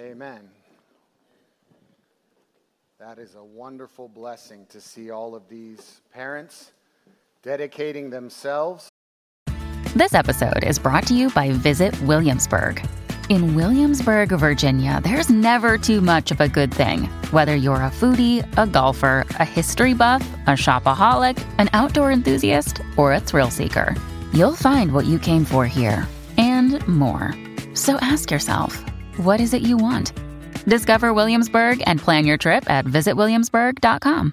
Amen. That is a wonderful blessing to see all of these parents dedicating themselves. This episode is brought to you by Visit Williamsburg. In Williamsburg, Virginia, there's never too much of a good thing. Whether you're a foodie, a golfer, a history buff, a shopaholic, an outdoor enthusiast, or a thrill seeker, you'll find what you came for here and more. So ask yourself, what is it you want? Discover Williamsburg and plan your trip at visitwilliamsburg.com.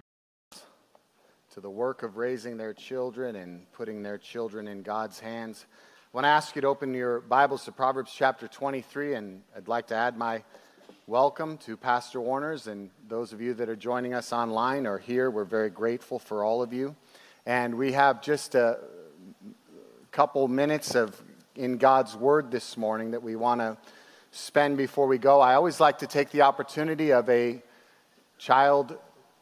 To the work of raising their children and putting their children in God's hands. I want to ask you to open your Bibles to Proverbs chapter 23, and I'd like to add my welcome to Pastor Warner's and those of you that are joining us online or here. We're very grateful for all of you. And we have just a couple minutes of in God's Word this morning that we want to spend before we go. I always like to take the opportunity of a child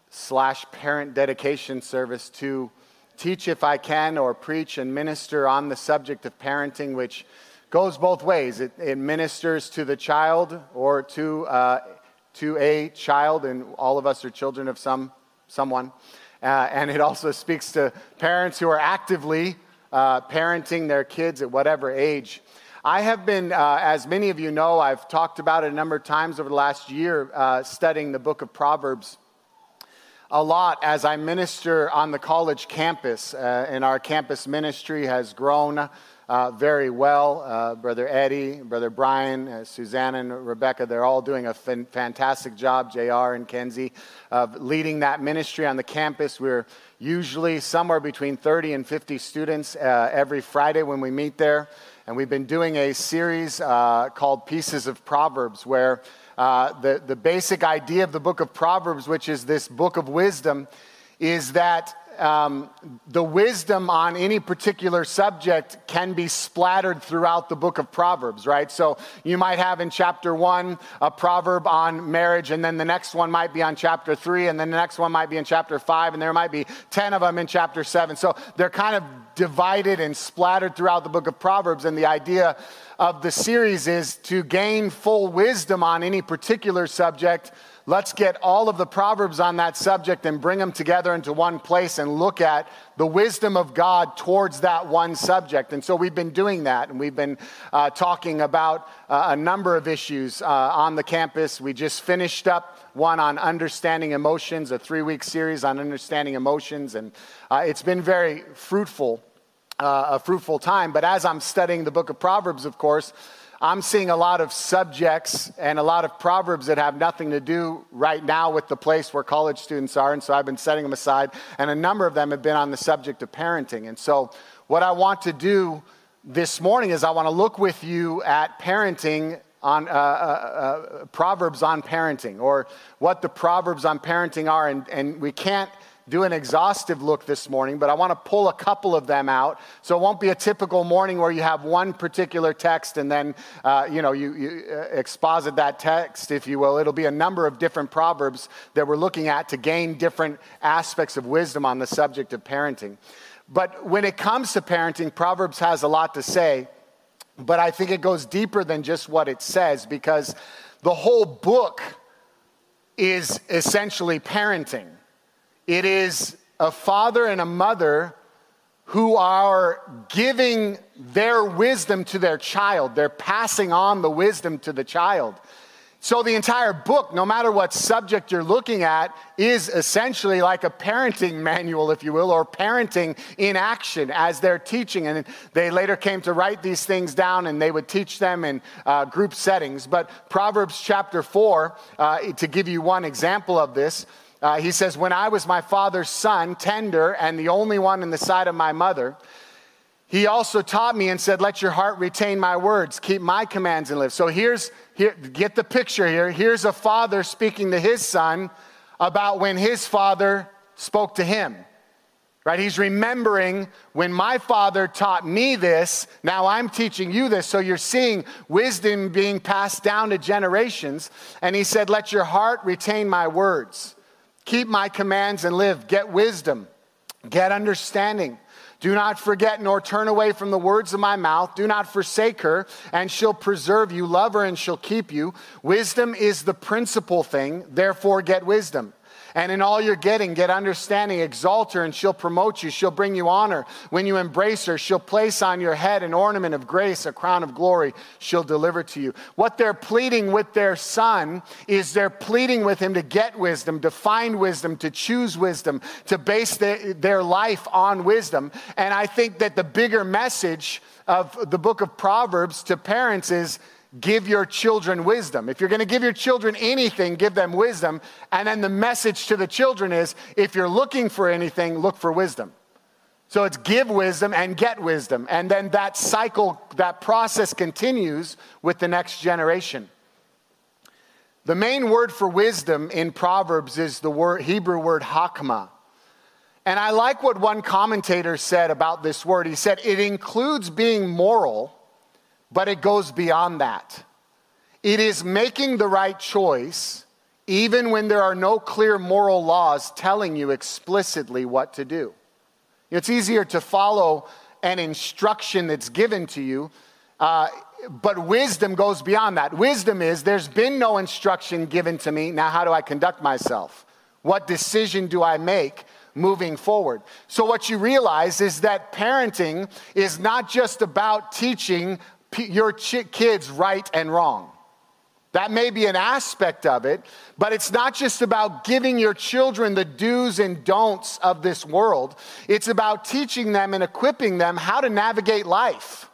slash parent dedication service to teach if I can or preach and minister on the subject of parenting, which goes both ways. It, it ministers to the child or to, uh, to a child, and all of us are children of some, someone. Uh, and it also speaks to parents who are actively uh, parenting their kids at whatever age. I have been, uh, as many of you know, I've talked about it a number of times over the last year, uh, studying the book of Proverbs a lot as I minister on the college campus. Uh, and our campus ministry has grown uh, very well. Uh, Brother Eddie, Brother Brian, uh, Susanna, and Rebecca, they're all doing a f- fantastic job, JR and Kenzie, of leading that ministry on the campus. We're usually somewhere between 30 and 50 students every Friday when we meet there. And we've been doing a series uh, called Pieces of Proverbs, where uh, the, the basic idea of the book of Proverbs, which is this book of wisdom, is that um, the wisdom on any particular subject can be splattered throughout the book of Proverbs, right? So you might have in chapter one a proverb on marriage, and then the next one might be on chapter three, and then the next one might be in chapter five, and there might be 10 of them in chapter seven. So they're kind of divided and splattered throughout the book of Proverbs, and the idea of the series is to gain full wisdom on any particular subject Let's get all of the Proverbs on that subject and bring them together into one place and look at the wisdom of God towards that one subject. And so we've been doing that, and we've been uh, talking about uh, a number of issues uh, on the campus. We just finished up one on understanding emotions, a three week series on understanding emotions, and uh, it's been very fruitful. Uh, a fruitful time. But as I'm studying the book of Proverbs, of course, I'm seeing a lot of subjects and a lot of proverbs that have nothing to do right now with the place where college students are. And so I've been setting them aside. And a number of them have been on the subject of parenting. And so what I want to do this morning is I want to look with you at parenting on uh, uh, uh, proverbs on parenting or what the proverbs on parenting are. And, and we can't do an exhaustive look this morning, but I want to pull a couple of them out. So it won't be a typical morning where you have one particular text and then, uh, you know, you, you uh, exposit that text, if you will. It'll be a number of different proverbs that we're looking at to gain different aspects of wisdom on the subject of parenting. But when it comes to parenting, Proverbs has a lot to say, but I think it goes deeper than just what it says because the whole book is essentially parenting. It is a father and a mother who are giving their wisdom to their child. They're passing on the wisdom to the child. So, the entire book, no matter what subject you're looking at, is essentially like a parenting manual, if you will, or parenting in action as they're teaching. And they later came to write these things down and they would teach them in uh, group settings. But Proverbs chapter 4, uh, to give you one example of this, uh, he says, When I was my father's son, tender, and the only one in the side of my mother, he also taught me and said, Let your heart retain my words, keep my commands and live. So here's, here, get the picture here. Here's a father speaking to his son about when his father spoke to him. Right? He's remembering when my father taught me this, now I'm teaching you this. So you're seeing wisdom being passed down to generations. And he said, Let your heart retain my words. Keep my commands and live. Get wisdom, get understanding. Do not forget nor turn away from the words of my mouth. Do not forsake her, and she'll preserve you. Love her, and she'll keep you. Wisdom is the principal thing, therefore, get wisdom. And in all you're getting, get understanding, exalt her, and she'll promote you. She'll bring you honor. When you embrace her, she'll place on your head an ornament of grace, a crown of glory she'll deliver to you. What they're pleading with their son is they're pleading with him to get wisdom, to find wisdom, to choose wisdom, to base their, their life on wisdom. And I think that the bigger message of the book of Proverbs to parents is give your children wisdom. If you're going to give your children anything, give them wisdom. And then the message to the children is if you're looking for anything, look for wisdom. So it's give wisdom and get wisdom. And then that cycle, that process continues with the next generation. The main word for wisdom in Proverbs is the word, Hebrew word hakma. And I like what one commentator said about this word. He said it includes being moral but it goes beyond that. It is making the right choice even when there are no clear moral laws telling you explicitly what to do. It's easier to follow an instruction that's given to you, uh, but wisdom goes beyond that. Wisdom is there's been no instruction given to me, now how do I conduct myself? What decision do I make? moving forward. So, what you realize is that parenting is not just about teaching your kids right and wrong. That may be an aspect of it, but it's not just about giving your children the do's and don'ts of this world. It's about teaching them and equipping them how to navigate life,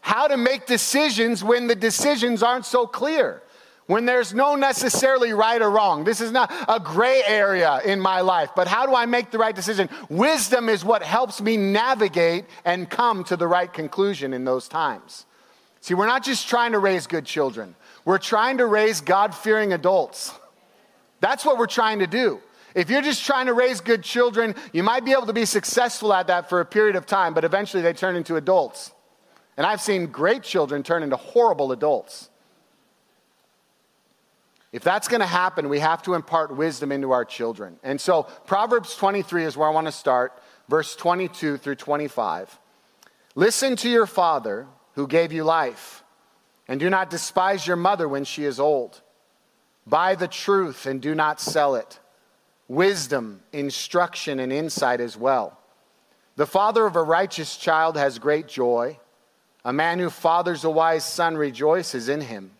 how to make decisions when the decisions aren't so clear, when there's no necessarily right or wrong. This is not a gray area in my life, but how do I make the right decision? Wisdom is what helps me navigate and come to the right conclusion in those times. See, we're not just trying to raise good children, we're trying to raise God fearing adults. That's what we're trying to do. If you're just trying to raise good children, you might be able to be successful at that for a period of time, but eventually they turn into adults. And I've seen great children turn into horrible adults. If that's going to happen, we have to impart wisdom into our children. And so, Proverbs 23 is where I want to start, verse 22 through 25. Listen to your father who gave you life. And do not despise your mother when she is old. Buy the truth and do not sell it. Wisdom, instruction, and insight as well. The father of a righteous child has great joy. A man who fathers a wise son rejoices in him.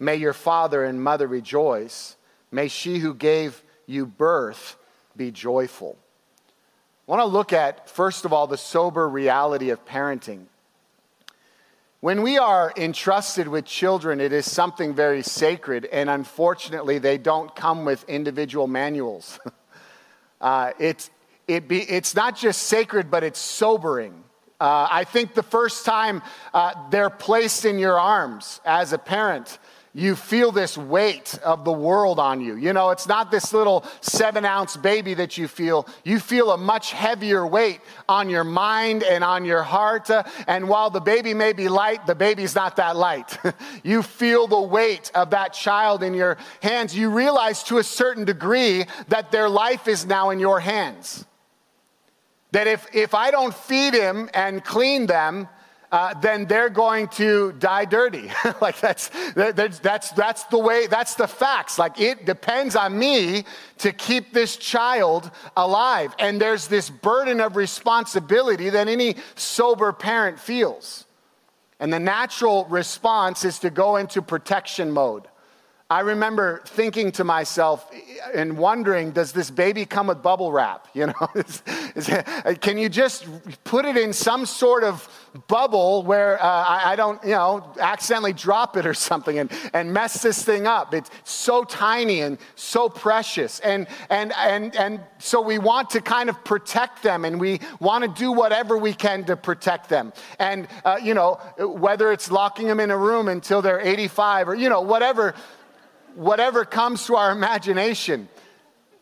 May your father and mother rejoice. May she who gave you birth be joyful. I want to look at, first of all, the sober reality of parenting. When we are entrusted with children, it is something very sacred, and unfortunately, they don't come with individual manuals. uh, it's, it be, it's not just sacred, but it's sobering. Uh, I think the first time uh, they're placed in your arms as a parent, you feel this weight of the world on you. You know, it's not this little seven ounce baby that you feel. You feel a much heavier weight on your mind and on your heart. Uh, and while the baby may be light, the baby's not that light. you feel the weight of that child in your hands. You realize to a certain degree that their life is now in your hands. That if, if I don't feed him and clean them, uh, then they're going to die dirty. like that's, that's, that's the way, that's the facts. Like it depends on me to keep this child alive. And there's this burden of responsibility that any sober parent feels. And the natural response is to go into protection mode. I remember thinking to myself and wondering, does this baby come with bubble wrap? You know, is, is, can you just put it in some sort of bubble where uh, I, I, don't, you know, accidentally drop it or something and, and mess this thing up? It's so tiny and so precious. And, and, and, and so we want to kind of protect them and we want to do whatever we can to protect them. And, uh, you know, whether it's locking them in a room until they're 85 or, you know, whatever whatever comes to our imagination.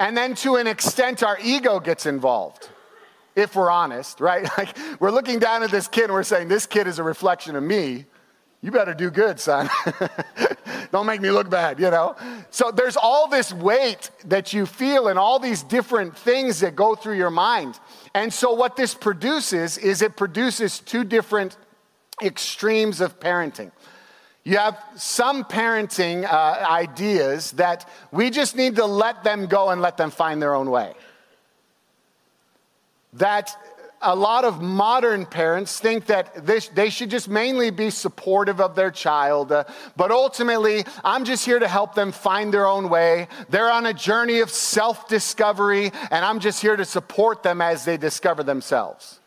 And then to an extent, our ego gets involved, if we're honest, right? Like we're looking down at this kid and we're saying, This kid is a reflection of me. You better do good, son. Don't make me look bad, you know? So there's all this weight that you feel and all these different things that go through your mind. And so, what this produces is it produces two different extremes of parenting. You have some parenting uh, ideas that we just need to let them go and let them find their own way. That a lot of modern parents think that this, they should just mainly be supportive of their child, uh, but ultimately, I'm just here to help them find their own way. They're on a journey of self discovery, and I'm just here to support them as they discover themselves.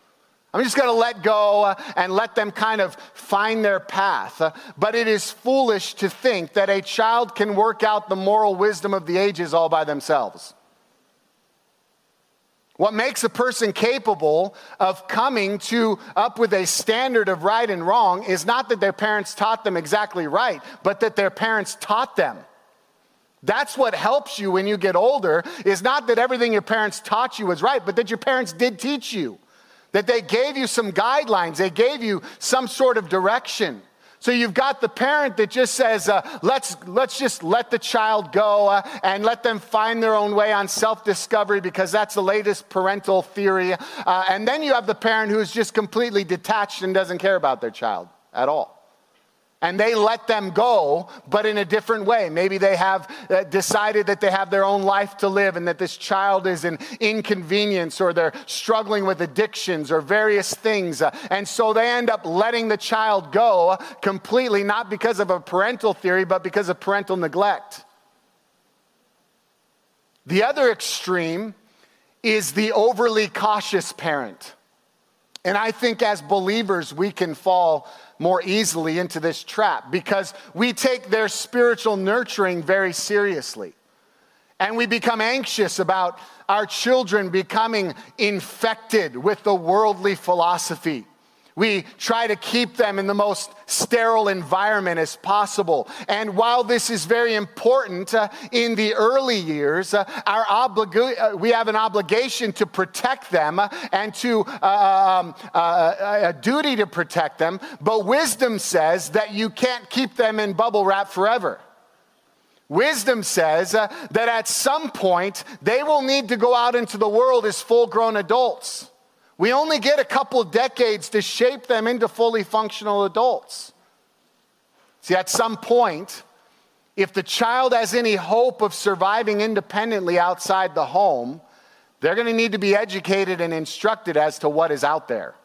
I'm just going to let go uh, and let them kind of find their path. Uh, but it is foolish to think that a child can work out the moral wisdom of the ages all by themselves. What makes a person capable of coming to up with a standard of right and wrong is not that their parents taught them exactly right, but that their parents taught them. That's what helps you when you get older is not that everything your parents taught you was right, but that your parents did teach you that they gave you some guidelines, they gave you some sort of direction. So you've got the parent that just says, uh, let's, let's just let the child go uh, and let them find their own way on self discovery because that's the latest parental theory. Uh, and then you have the parent who's just completely detached and doesn't care about their child at all and they let them go, but in a different way. Maybe they have uh, decided that they have their own life to live and that this child is an inconvenience or they're struggling with addictions or various things. Uh, and so they end up letting the child go completely, not because of a parental theory, but because of parental neglect. The other extreme is the overly cautious parent. And I think as believers, we can fall more easily into this trap because we take their spiritual nurturing very seriously. And we become anxious about our children becoming infected with the worldly philosophy we try to keep them in the most sterile environment as possible. And while this is very important uh, in the early years, uh, our uh, we have an obligation to protect them uh, and to uh, um, uh, a duty to protect them. But wisdom says that you can't keep them in bubble wrap forever. Wisdom says that at some point they will need to go out into the world as full grown adults. We only get a couple decades to shape them into fully functional adults. See, at some point, if the child has any hope of surviving independently outside the home, they're going to need to be educated and instructed as to what is out there.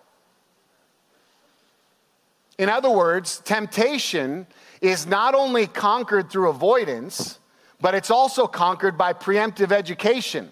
In other words, temptation is not only conquered through avoidance, but it's also conquered by preemptive education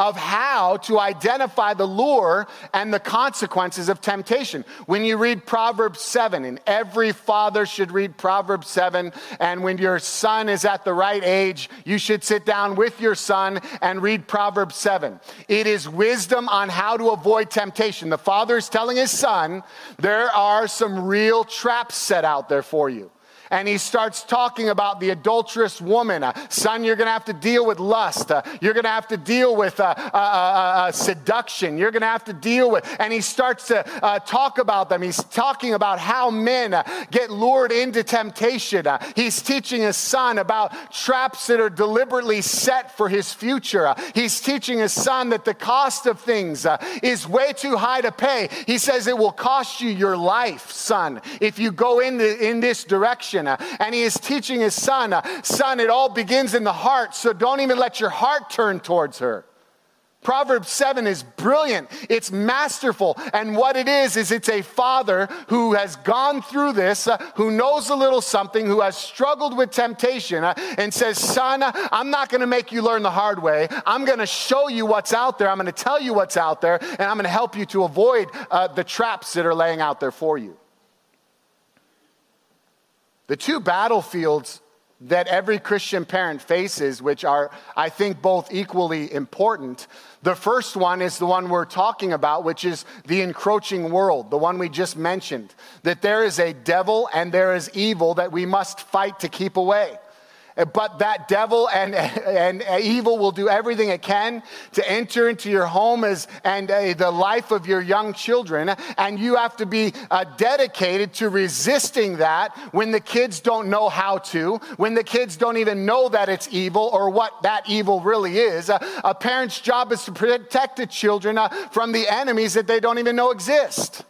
of how to identify the lure and the consequences of temptation. When you read Proverbs 7, and every father should read Proverbs 7, and when your son is at the right age, you should sit down with your son and read Proverbs 7. It is wisdom on how to avoid temptation. The father is telling his son, there are some real traps set out there for you and he starts talking about the adulterous woman. Uh, son, you're going to have to deal with lust. Uh, you're going to have to deal with uh, uh, uh, uh seduction. You're going to have to deal with, and he starts to talk about them. He's talking about how men get lured into temptation. he's teaching his son about traps that are deliberately set for his future. he's teaching his son that the cost of things is way too high to pay. He says it will cost you your life, son, if you go in, the, in this direction. Uh, and he is teaching his son, uh, Son, it all begins in the heart, so don't even let your heart turn towards her. Proverbs 7 is brilliant. It's masterful. And what it is, is it's a father who has gone through this, uh, who knows a little something, who has struggled with temptation, uh, and says, Son, I'm not going to make you learn the hard way. I'm going to show you what's out there. I'm going to tell you what's out there, and I'm going to help you to avoid uh, the traps that are laying out there for you. The two battlefields that every Christian parent faces, which are, I think, both equally important. The first one is the one we're talking about, which is the encroaching world, the one we just mentioned. That there is a devil and there is evil that we must fight to keep away. But that devil and, and evil will do everything it can to enter into your home as, and uh, the life of your young children. And you have to be uh, dedicated to resisting that when the kids don't know how to, when the kids don't even know that it's evil or what that evil really is. A parent's job is to protect the children uh, from the enemies that they don't even know exist.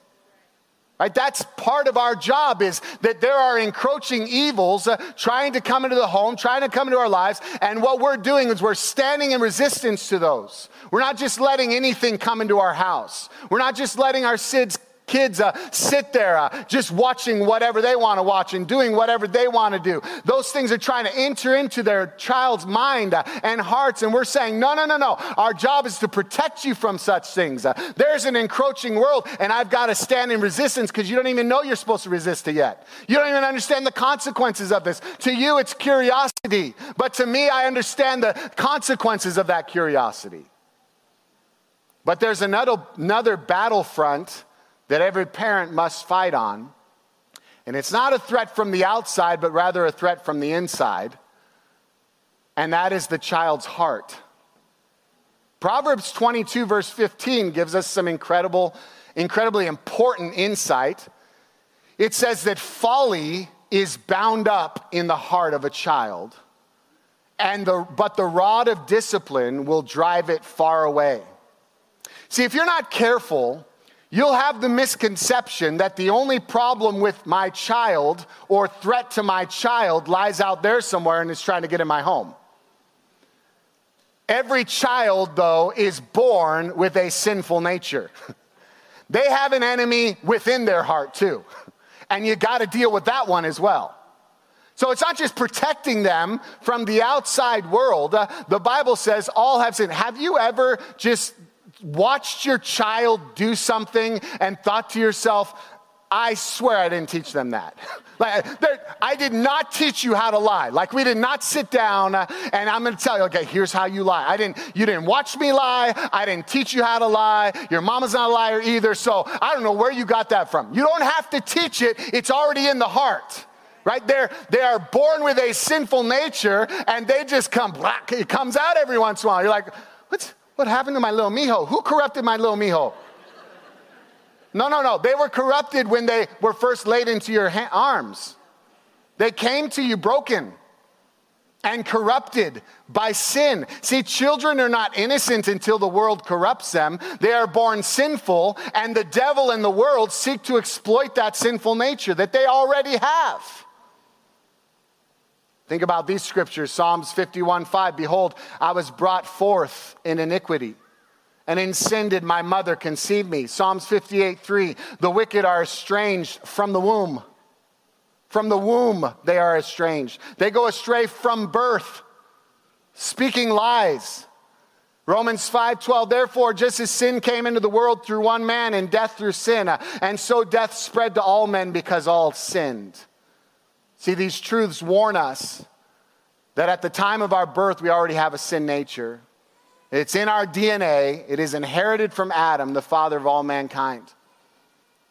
Right? That's part of our job is that there are encroaching evils uh, trying to come into the home, trying to come into our lives. And what we're doing is we're standing in resistance to those. We're not just letting anything come into our house. We're not just letting our kids kids uh, sit there uh, just watching whatever they want to watch and doing whatever they want to do. Those things are trying to enter into their child's mind uh, and hearts. And we're saying, no, no, no, no. Our job is to protect you from such things. Uh, there's an encroaching world, and I've got to stand in resistance because you don't even know you're supposed to resist it yet. You don't even understand the consequences of this. To you, it's curiosity. But to me, I understand the consequences of that curiosity. But there's another, another battlefront that every parent must fight on. And it's not a threat from the outside, but rather a threat from the inside. And that is the child's heart. Proverbs 22, verse 15, gives us some incredible, incredibly important insight. It says that folly is bound up in the heart of a child, and the, but the rod of discipline will drive it far away. See, if you're not careful, You'll have the misconception that the only problem with my child or threat to my child lies out there somewhere and is trying to get in my home. Every child, though, is born with a sinful nature. they have an enemy within their heart, too. And you got to deal with that one as well. So it's not just protecting them from the outside world. Uh, the Bible says all have sinned. Have you ever just watched your child do something and thought to yourself, I swear I didn't teach them that. like, I did not teach you how to lie. Like we did not sit down uh, and I'm to tell you, okay, here's how you lie. I didn't, you didn't watch me lie. I didn't teach you how to lie. Your mama's not a liar either. So I don't know where you got that from. You don't have to teach it. It's already in the heart. Right? They're, they are born with a sinful nature and they just come, black. it comes out every once in a while. You're like, what's, what happened to my little mijo? Who corrupted my little mijo? No, no, no. They were corrupted when they were first laid into your ha- arms. They came to you broken and corrupted by sin. See, children are not innocent until the world corrupts them. They are born sinful, and the devil and the world seek to exploit that sinful nature that they already have. Think about these scriptures Psalms 51 5. Behold, I was brought forth in iniquity, and in sin did my mother conceive me. Psalms 58 3. The wicked are estranged from the womb. From the womb, they are estranged. They go astray from birth, speaking lies. Romans 5:12 Therefore just as sin came into the world through one man and death through sin and so death spread to all men because all sinned. See, these truths warn us that at the time of our birth, we already have a sin nature. It's in our DNA, it is inherited from Adam, the father of all mankind.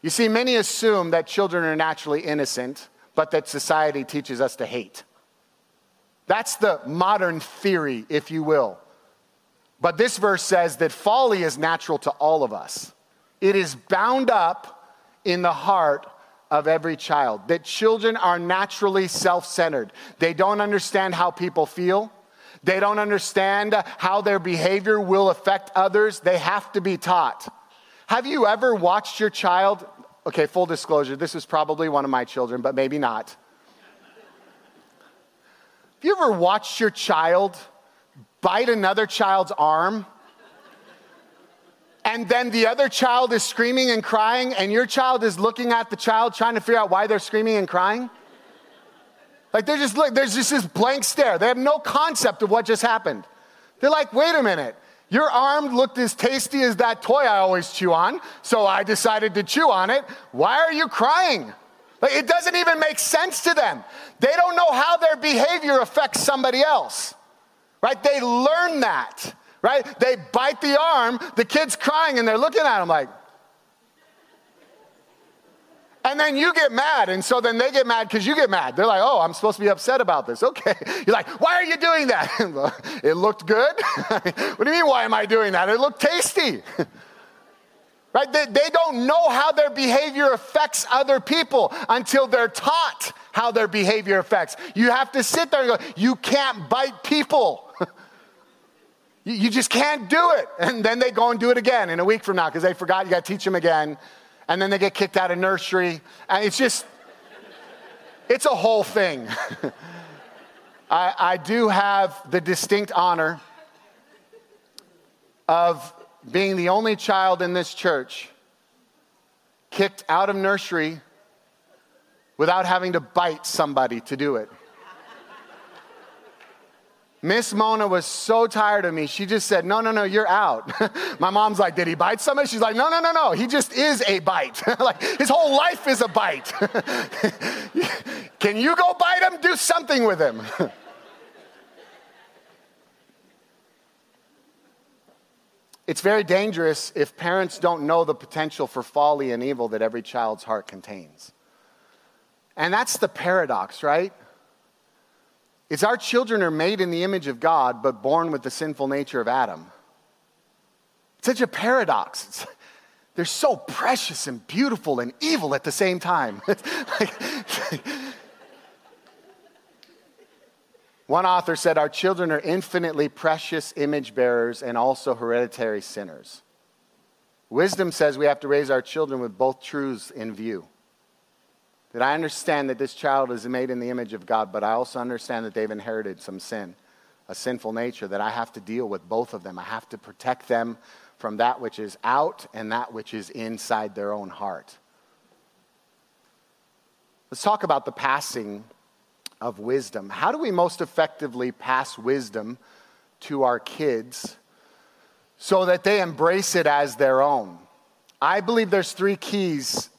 You see, many assume that children are naturally innocent, but that society teaches us to hate. That's the modern theory, if you will. But this verse says that folly is natural to all of us. It is bound up in the heart of every child, that children are naturally self centered. They don't understand how people feel. They don't understand how their behavior will affect others. They have to be taught. Have you ever watched your child? Okay, full disclosure, this is probably one of my children, but maybe not. Have you ever watched your child bite another child's arm? And then the other child is screaming and crying, and your child is looking at the child trying to figure out why they're screaming and crying? Like they're just there's just this blank stare. They have no concept of what just happened. They're like, wait a minute, your arm looked as tasty as that toy I always chew on, so I decided to chew on it. Why are you crying? Like, it doesn't even make sense to them. They don't know how their behavior affects somebody else, right? They learn that right? They bite the arm, the kid's crying, and they're looking at him like, And then you get mad. And so then they get mad because you get mad. They're like, oh, I'm supposed to be upset about this. Okay. You're like, why are you doing that? it looked good. what do you mean, why am I doing that? It looked tasty. right? They, they don't know how their behavior affects other people until they're taught how their behavior affects. You have to sit there and go, you can't bite people. You, just can't do it. And then they go and do it again in a week from now because they forgot you got to teach them again. And then they get kicked out of nursery. And it's just, it's a whole thing. I, I do have the distinct honor of being the only child in this church kicked out of nursery without having to bite somebody to do it. Miss Mona was so tired of me. She just said, No, no, no, you're out. My mom's like, Did he bite somebody? She's like, No, no, no, no. He just is a bite. like, his whole life is a bite. Can you go bite him? Do something with him. It's very dangerous if parents don't know the potential for folly and evil that every child's heart contains. And that's the paradox, right? It's our children are made in the image of God, but born with the sinful nature of Adam. It's such a paradox. It's, they're so precious and beautiful and evil at the same time. One author said, Our children are infinitely precious image bearers and also hereditary sinners. Wisdom says we have to raise our children with both truths in view. That I understand that this child is made in the image of God, but I also understand that they've inherited some sin, a sinful nature, that I have to deal with both of them. I have to protect them from that which is out and that which is inside their own heart. Let's talk about the passing of wisdom. How do we most effectively pass wisdom to our kids so that they embrace it as their own? I believe there's three keys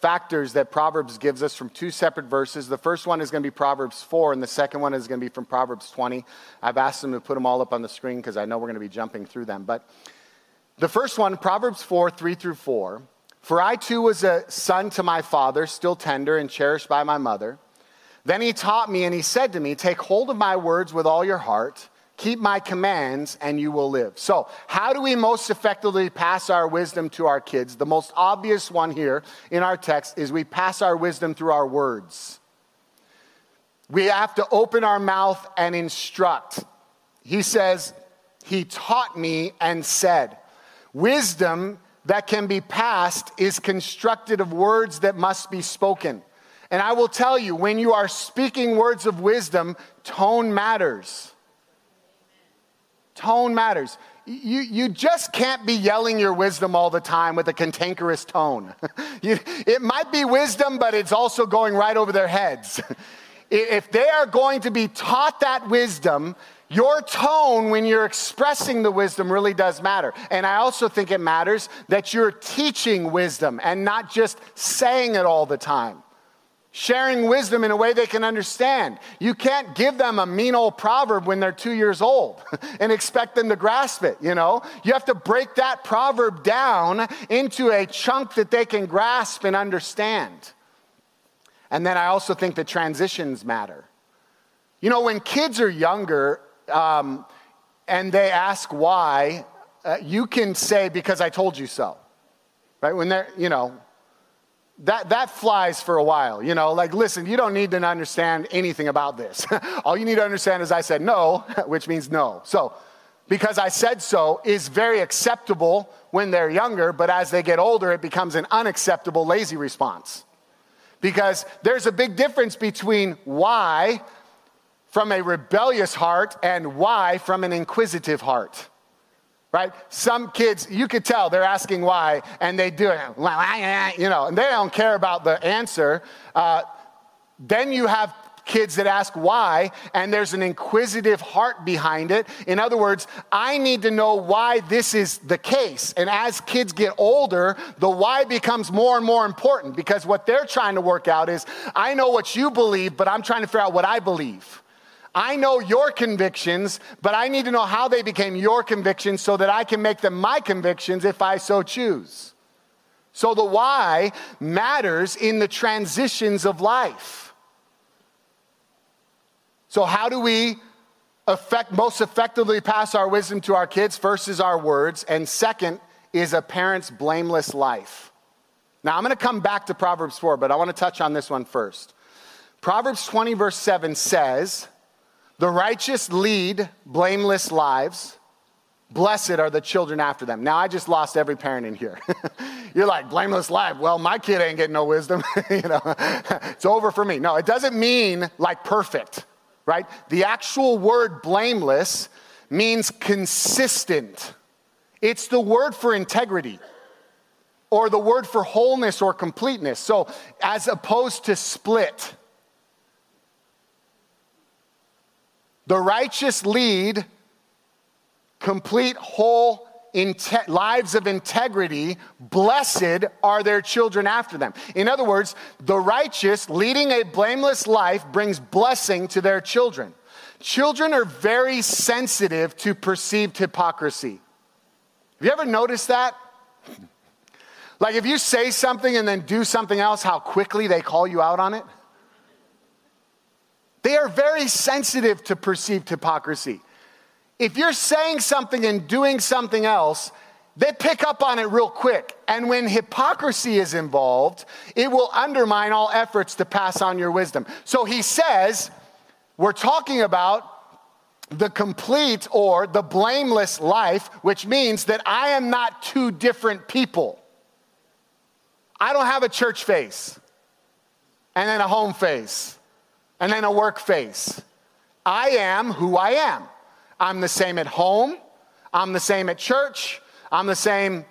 factors that Proverbs gives us from two separate verses. The first one is going to be Proverbs 4, and the second one is going to be from Proverbs 20. I've asked them to put them all up on the screen because I know we're going to be jumping through them. But the first one, Proverbs 4, 3 through 4. For I too was a son to my father, still tender and cherished by my mother. Then he taught me and he said to me, Take hold of my words with all your heart, keep my commands, and you will live. So, how do we most effectively pass our wisdom to our kids? The most obvious one here in our text is we pass our wisdom through our words. We have to open our mouth and instruct. He says, He taught me and said. Wisdom that can be passed is constructed of words that must be spoken. And I will tell you, when you are speaking words of wisdom, tone matters. Tone matters. You, you just can't be yelling your wisdom all the time with a cantankerous tone. you, it might be wisdom, but it's also going right over their heads. if they are going to be taught that wisdom, your tone when you're expressing the wisdom really does matter. And I also think it matters that you're teaching wisdom and not just saying it all the time sharing wisdom in a way they can understand. You can't give them a mean old proverb when they're two years old and expect them to grasp it, you know? You have to break that proverb down into a chunk that they can grasp and understand. And then I also think that transitions matter. You know, when kids are younger um, and they ask why, uh, you can say, because I told you so. Right? When they're, you know, that, that flies for a while. You know, like, listen, you don't need to understand anything about this. All you need to understand is I said no, which means no. So, because I said so is very acceptable when they're younger, but as they get older, it becomes an unacceptable, lazy response. Because there's a big difference between why from a rebellious heart and why from an inquisitive heart right? Some kids, you could tell they're asking why, and they do it, you know, and they don't care about the answer. Uh, then you have kids that ask why, and there's an inquisitive heart behind it. In other words, I need to know why this is the case. And as kids get older, the why becomes more and more important because what they're trying to work out is I know what you believe, but I'm trying to figure out what I believe. I know your convictions, but I need to know how they became your convictions so that I can make them my convictions if I so choose. So the why matters in the transitions of life. So, how do we effect, most effectively pass our wisdom to our kids? First is our words, and second is a parent's blameless life. Now, I'm going to come back to Proverbs 4, but I want to touch on this one first. Proverbs 20, verse 7 says, The righteous lead blameless lives. Blessed are the children after them. Now, I just lost every parent in here. You're like, blameless life. Well, my kid ain't getting no wisdom. you know, it's over for me. No, it doesn't mean like perfect, right? The actual word blameless means consistent. It's the word for integrity or the word for wholeness or completeness. So, as opposed to split, the righteous lead complete, whole inte- lives of integrity. Blessed are their children after them. In other words, the righteous leading a blameless life brings blessing to their children. Children are very sensitive to perceived hypocrisy. Have you ever noticed that? Like if you say something and then do something else, how quickly they call you out on it? They are very sensitive to perceived hypocrisy. If you're saying something and doing something else, they pick up on it real quick. And when hypocrisy is involved, it will undermine all efforts to pass on your wisdom. So he says, we're talking about the complete or the blameless life, which means that I am not two different people. I don't have a church face and then a home face and then a work face. I am who I am. I'm the same at home, I'm the same at church, I'm the same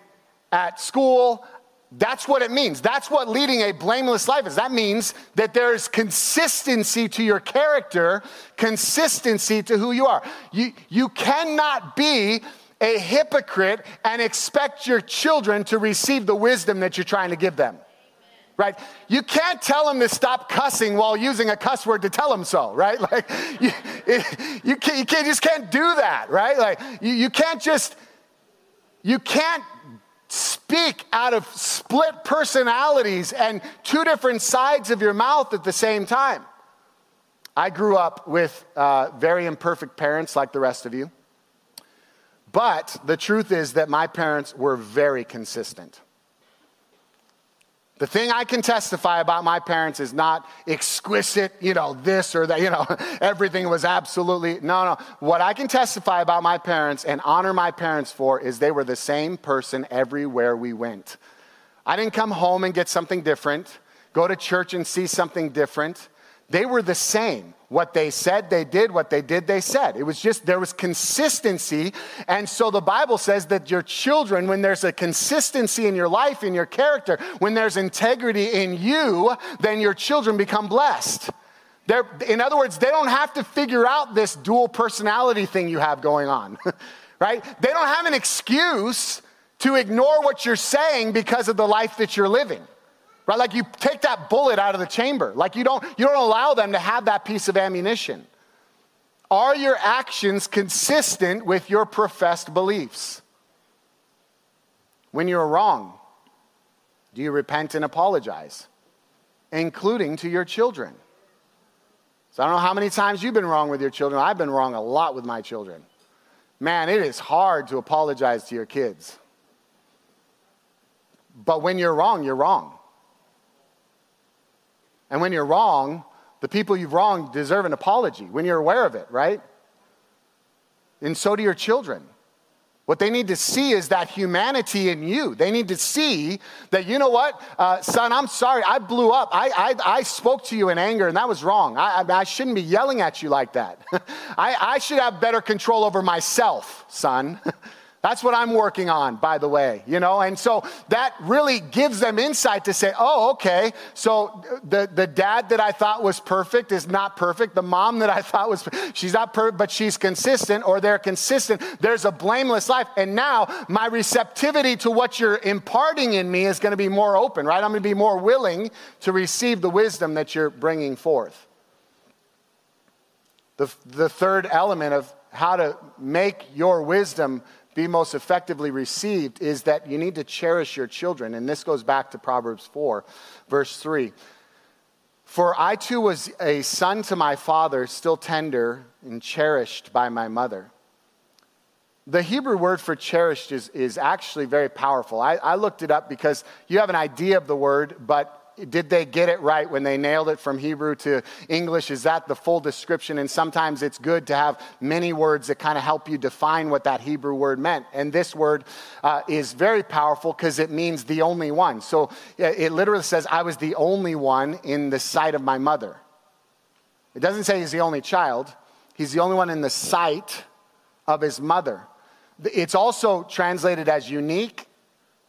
at school. That's what it means. That's what leading a blameless life is. That means that there's consistency to your character, consistency to who you are. You, you cannot be a hypocrite and expect your children to receive the wisdom that you're trying to give them right? You can't tell them to stop cussing while using a cuss word to tell them so, right? Like, you, you, can't, you, can't, just can't do that, right? Like, you, you can't just, you can't speak out of split personalities and two different sides of your mouth at the same time. I grew up with uh, very imperfect parents like the rest of you. But the truth is that my parents were very consistent. The thing I can testify about my parents is not exquisite, you know, this or that, you know, everything was absolutely, no, no. What I can testify about my parents and honor my parents for is they were the same person everywhere we went. I didn't come home and get something different, go to church and see something different. They were the same. What they said, they did. What they did, they said. It was just, there was consistency. And so the Bible says that your children, when there's a consistency in your life, in your character, when there's integrity in you, then your children become blessed. They're, in other words, they don't have to figure out this dual personality thing you have going on, right? They don't have an excuse to ignore what you're saying because of the life that you're living right? Like you take that bullet out of the chamber. Like you don't, you don't allow them to have that piece of ammunition. Are your actions consistent with your professed beliefs? When you're wrong, do you repent and apologize, including to your children? So I don't know how many times you've been wrong with your children. I've been wrong a lot with my children. Man, it is hard to apologize to your kids. But when you're wrong, you're wrong. And when you're wrong, the people you've wronged deserve an apology when you're aware of it, right? And so do your children. What they need to see is that humanity in you. They need to see that, you know what, uh, son, I'm sorry, I blew up. I, I, I, spoke to you in anger, and that was wrong. I, I shouldn't be yelling at you like that. I, I should have better control over myself, son. That's what I'm working on, by the way, you know? And so that really gives them insight to say, oh, okay, so the, the dad that I thought was perfect is not perfect. The mom that I thought was, she's not perfect, but she's consistent, or they're consistent. There's a blameless life. And now my receptivity to what you're imparting in me is going to be more open, right? I'm going to be more willing to receive the wisdom that you're bringing forth. The, the third element of how to make your wisdom be most effectively received is that you need to cherish your children. And this goes back to Proverbs 4, verse 3. For I too was a son to my father, still tender and cherished by my mother. The Hebrew word for cherished is, is actually very powerful. I, I looked it up because you have an idea of the word, but did they get it right when they nailed it from Hebrew to English? Is that the full description? And sometimes it's good to have many words that kind of help you define what that Hebrew word meant. And this word uh, is very powerful because it means the only one. So it literally says, I was the only one in the sight of my mother. It doesn't say he's the only child, he's the only one in the sight of his mother. It's also translated as unique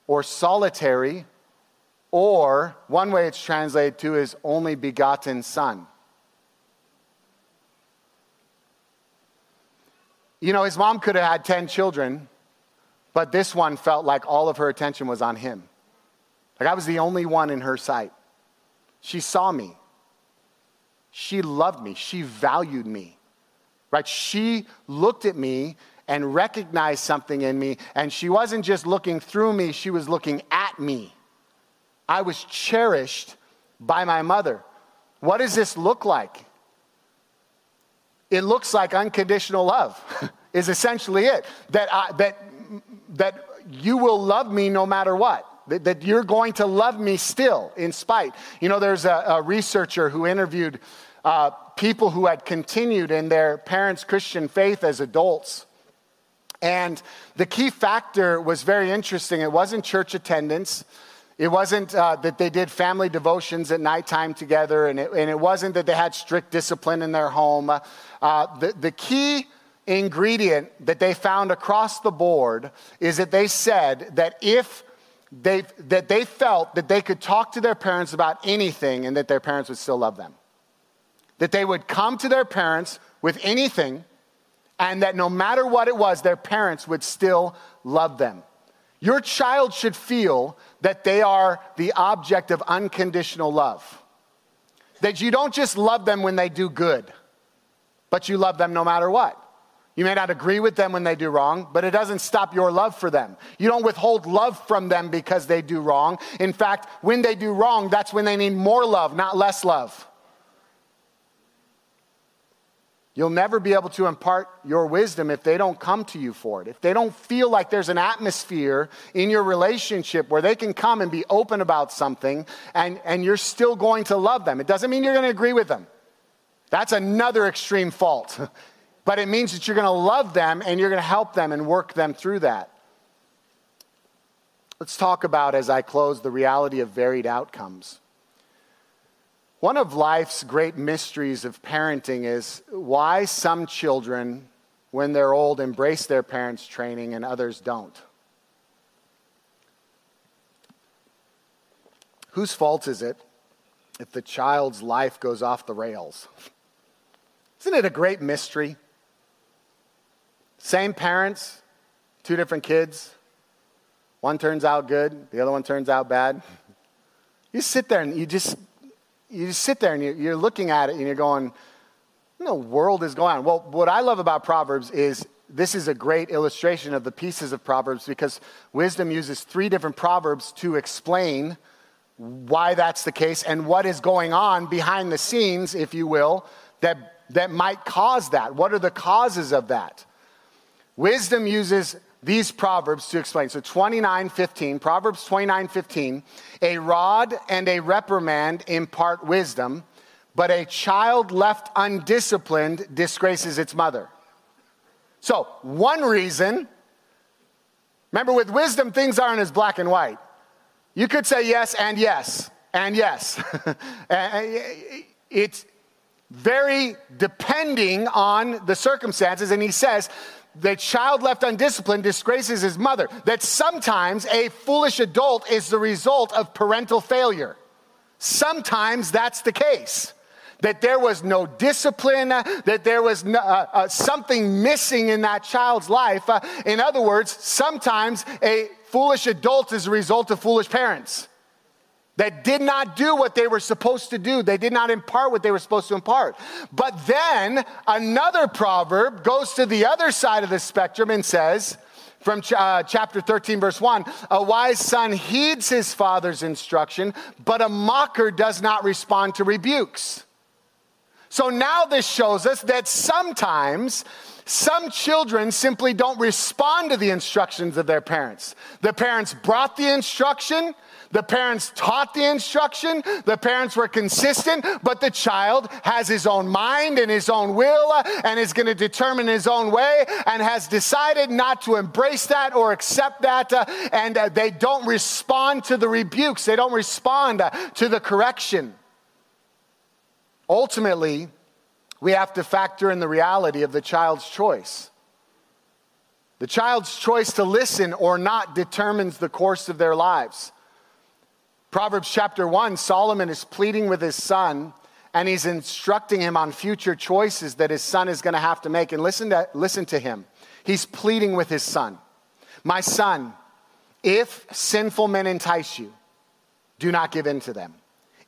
or solitary or one way it's translated to is only begotten son. You know, his mom could have had 10 children, but this one felt like all of her attention was on him. Like I was the only one in her sight. She saw me. She loved me. She valued me. Right? She looked at me and recognized something in me, and she wasn't just looking through me, she was looking at me. I was cherished by my mother. What does this look like? It looks like unconditional love, is essentially it. That, I, that, that you will love me no matter what. That, that you're going to love me still, in spite. You know, there's a, a researcher who interviewed uh, people who had continued in their parents' Christian faith as adults. And the key factor was very interesting. It wasn't church attendance. It wasn't uh, that they did family devotions at nighttime together, and it, and it wasn't that they had strict discipline in their home. Uh, the, the key ingredient that they found across the board is that they said that if they, that they felt that they could talk to their parents about anything and that their parents would still love them. That they would come to their parents with anything and that no matter what it was, their parents would still love them. Your child should feel that they are the object of unconditional love. That you don't just love them when they do good, but you love them no matter what. You may not agree with them when they do wrong, but it doesn't stop your love for them. You don't withhold love from them because they do wrong. In fact, when they do wrong, that's when they need more love, not less love. You'll never be able to impart your wisdom if they don't come to you for it. If they don't feel like there's an atmosphere in your relationship where they can come and be open about something and, and you're still going to love them. It doesn't mean you're going to agree with them. That's another extreme fault. but it means that you're going to love them and you're going to help them and work them through that. Let's talk about, as I close, the reality of varied outcomes. One of life's great mysteries of parenting is why some children, when they're old, embrace their parents' training and others don't. Whose fault is it if the child's life goes off the rails? Isn't it a great mystery? Same parents, two different kids. One turns out good, the other one turns out bad. You sit there and you just you just sit there and you're looking at it and you're going, the world is going on? Well, what I love about Proverbs is this is a great illustration of the pieces of Proverbs because wisdom uses three different Proverbs to explain why that's the case and what is going on behind the scenes, if you will, that, that might cause that. What are the causes of that? Wisdom uses these proverbs to explain. So 29:15, Proverbs 29:15, a rod and a reprimand impart wisdom, but a child left undisciplined disgraces its mother. So, one reason Remember with wisdom things aren't as black and white. You could say yes and yes and yes. it's very depending on the circumstances and he says the child left undisciplined disgraces his mother. That sometimes a foolish adult is the result of parental failure. Sometimes that's the case. That there was no discipline, that there was no, uh, uh, something missing in that child's life. Uh, in other words, sometimes a foolish adult is a result of foolish parents that did not do what they were supposed to do. They did not impart what they were supposed to impart. But then another proverb goes to the other side of the spectrum and says, from ch- uh, chapter 13, verse 1. A wise son heeds his father's instruction, but a mocker does not respond to rebukes. So now this shows us that sometimes some children simply don't respond to the instructions of their parents. The parents brought the instruction, the parents taught the instruction, the parents were consistent, but the child has his own mind and his own will uh, and is going to determine his own way and has decided not to embrace that or accept that. Uh, and uh, they don't respond to the rebukes, they don't respond to the correction. Ultimately, we have to factor in the reality of the child's choice. The child's choice to listen or not determines the course of their lives. Proverbs chapter 1, Solomon is pleading with his son and he's instructing him on future choices that his son is going to have to make. And listen to, listen to him. He's pleading with his son My son, if sinful men entice you, do not give in to them.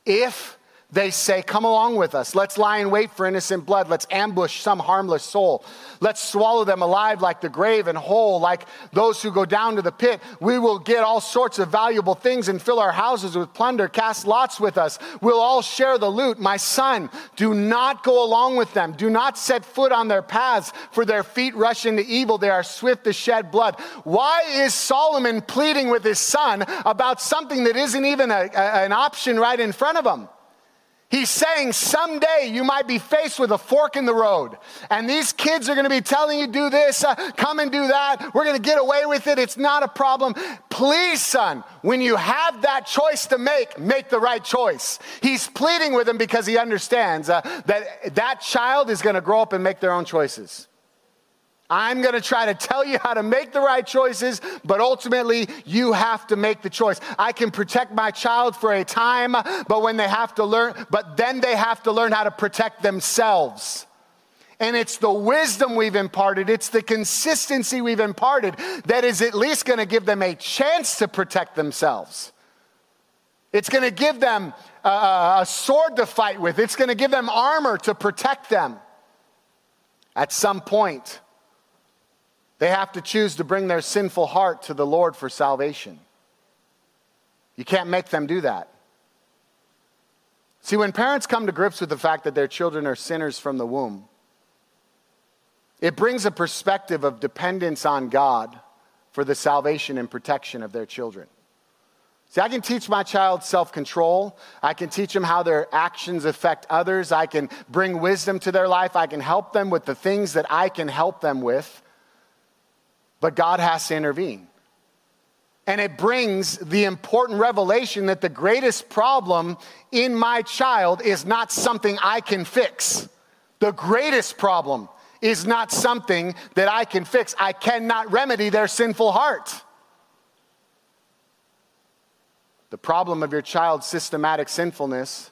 If they say, Come along with us. Let's lie in wait for innocent blood. Let's ambush some harmless soul. Let's swallow them alive like the grave and whole, like those who go down to the pit. We will get all sorts of valuable things and fill our houses with plunder. Cast lots with us. We'll all share the loot. My son, do not go along with them. Do not set foot on their paths, for their feet rush into evil. They are swift to shed blood. Why is Solomon pleading with his son about something that isn't even a, a, an option right in front of him? He's saying someday you might be faced with a fork in the road, and these kids are going to be telling you, do this, uh, come and do that. We're going to get away with it. It's not a problem. Please, son, when you have that choice to make, make the right choice. He's pleading with him because he understands uh, that that child is going to grow up and make their own choices. I'm going to try to tell you how to make the right choices, but ultimately you have to make the choice. I can protect my child for a time, but when they have to learn, but then they have to learn how to protect themselves. And it's the wisdom we've imparted, it's the consistency we've imparted that is at least going to give them a chance to protect themselves. It's going to give them a, a sword to fight with, it's going to give them armor to protect them. At some point, they have to choose to bring their sinful heart to the Lord for salvation. You can't make them do that. See, when parents come to grips with the fact that their children are sinners from the womb, it brings a perspective of dependence on God for the salvation and protection of their children. See, I can teach my child self control. I can teach them how their actions affect others. I can bring wisdom to their life. I can help them with the things that I can help them with. But God has to intervene. And it brings the important revelation that the greatest problem in my child is not something I can fix. The greatest problem is not something that I can fix. I cannot remedy their sinful heart. The problem of your child's systematic sinfulness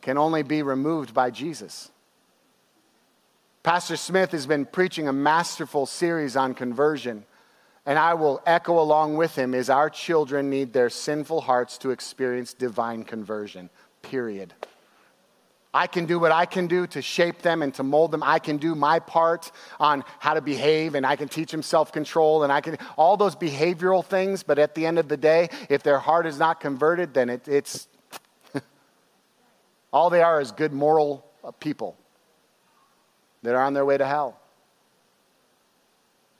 can only be removed by Jesus. Pastor Smith has been preaching a masterful series on conversion, and I will echo along with him is our children need their sinful hearts to experience divine conversion. Period. I can do what I can do to shape them and to mold them. I can do my part on how to behave and I can teach them self control and I can, all those behavioral things. But at the end of the day, if their heart is not converted, then it, it's, all they are is good moral people that are on their way to hell.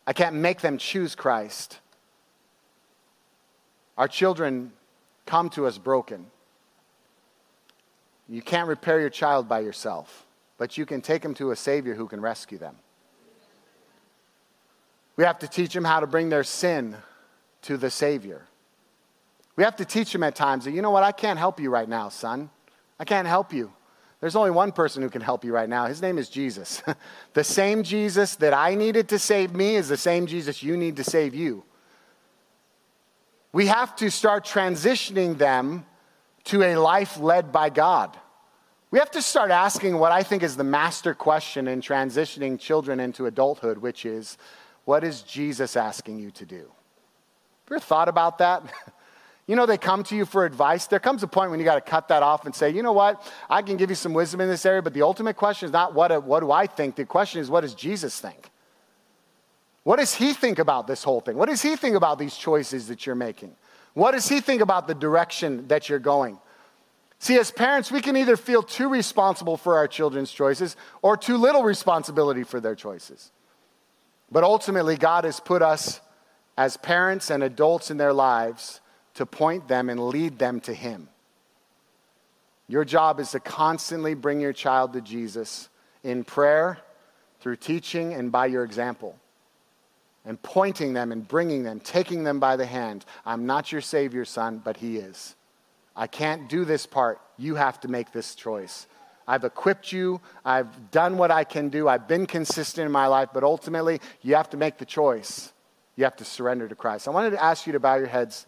I can't make them choose Christ. Our children come to us broken. You can't repair your child by yourself, but you can take them to a Savior who can rescue them. We have to teach them how to bring their sin to the Savior. We have to teach them at times that, you know what, I can't help you right now, son. I can't help you. There's only one person who can help you right now. His name is Jesus. the same Jesus that I needed to save me is the same Jesus you need to save you. We have to start transitioning them to a life led by God. We have to start asking what I think is the master question in transitioning children into adulthood, which is, what is Jesus asking you to do? Have you ever thought about that? You know, they come to you for advice. There comes a point when you got to cut that off and say, you know what? I can give you some wisdom in this area, but the ultimate question is not what, what do I think? The question is, what does Jesus think? What does he think about this whole thing? What does he think about these choices that you're making? What does he think about the direction that you're going? See, as parents, we can either feel too responsible for our children's choices or too little responsibility for their choices. But ultimately, God has put us as parents and adults in their lives to point them and lead them to Him. Your job is to constantly bring your child to Jesus in prayer, through teaching, and by your example. And pointing them and bringing them, taking them by the hand. I'm not your Savior, son, but He is. I can't do this part. You have to make this choice. I've equipped you. I've done what I can do. I've been consistent in my life, but ultimately, you have to make the choice. You have to surrender to Christ. I wanted to ask you to bow your heads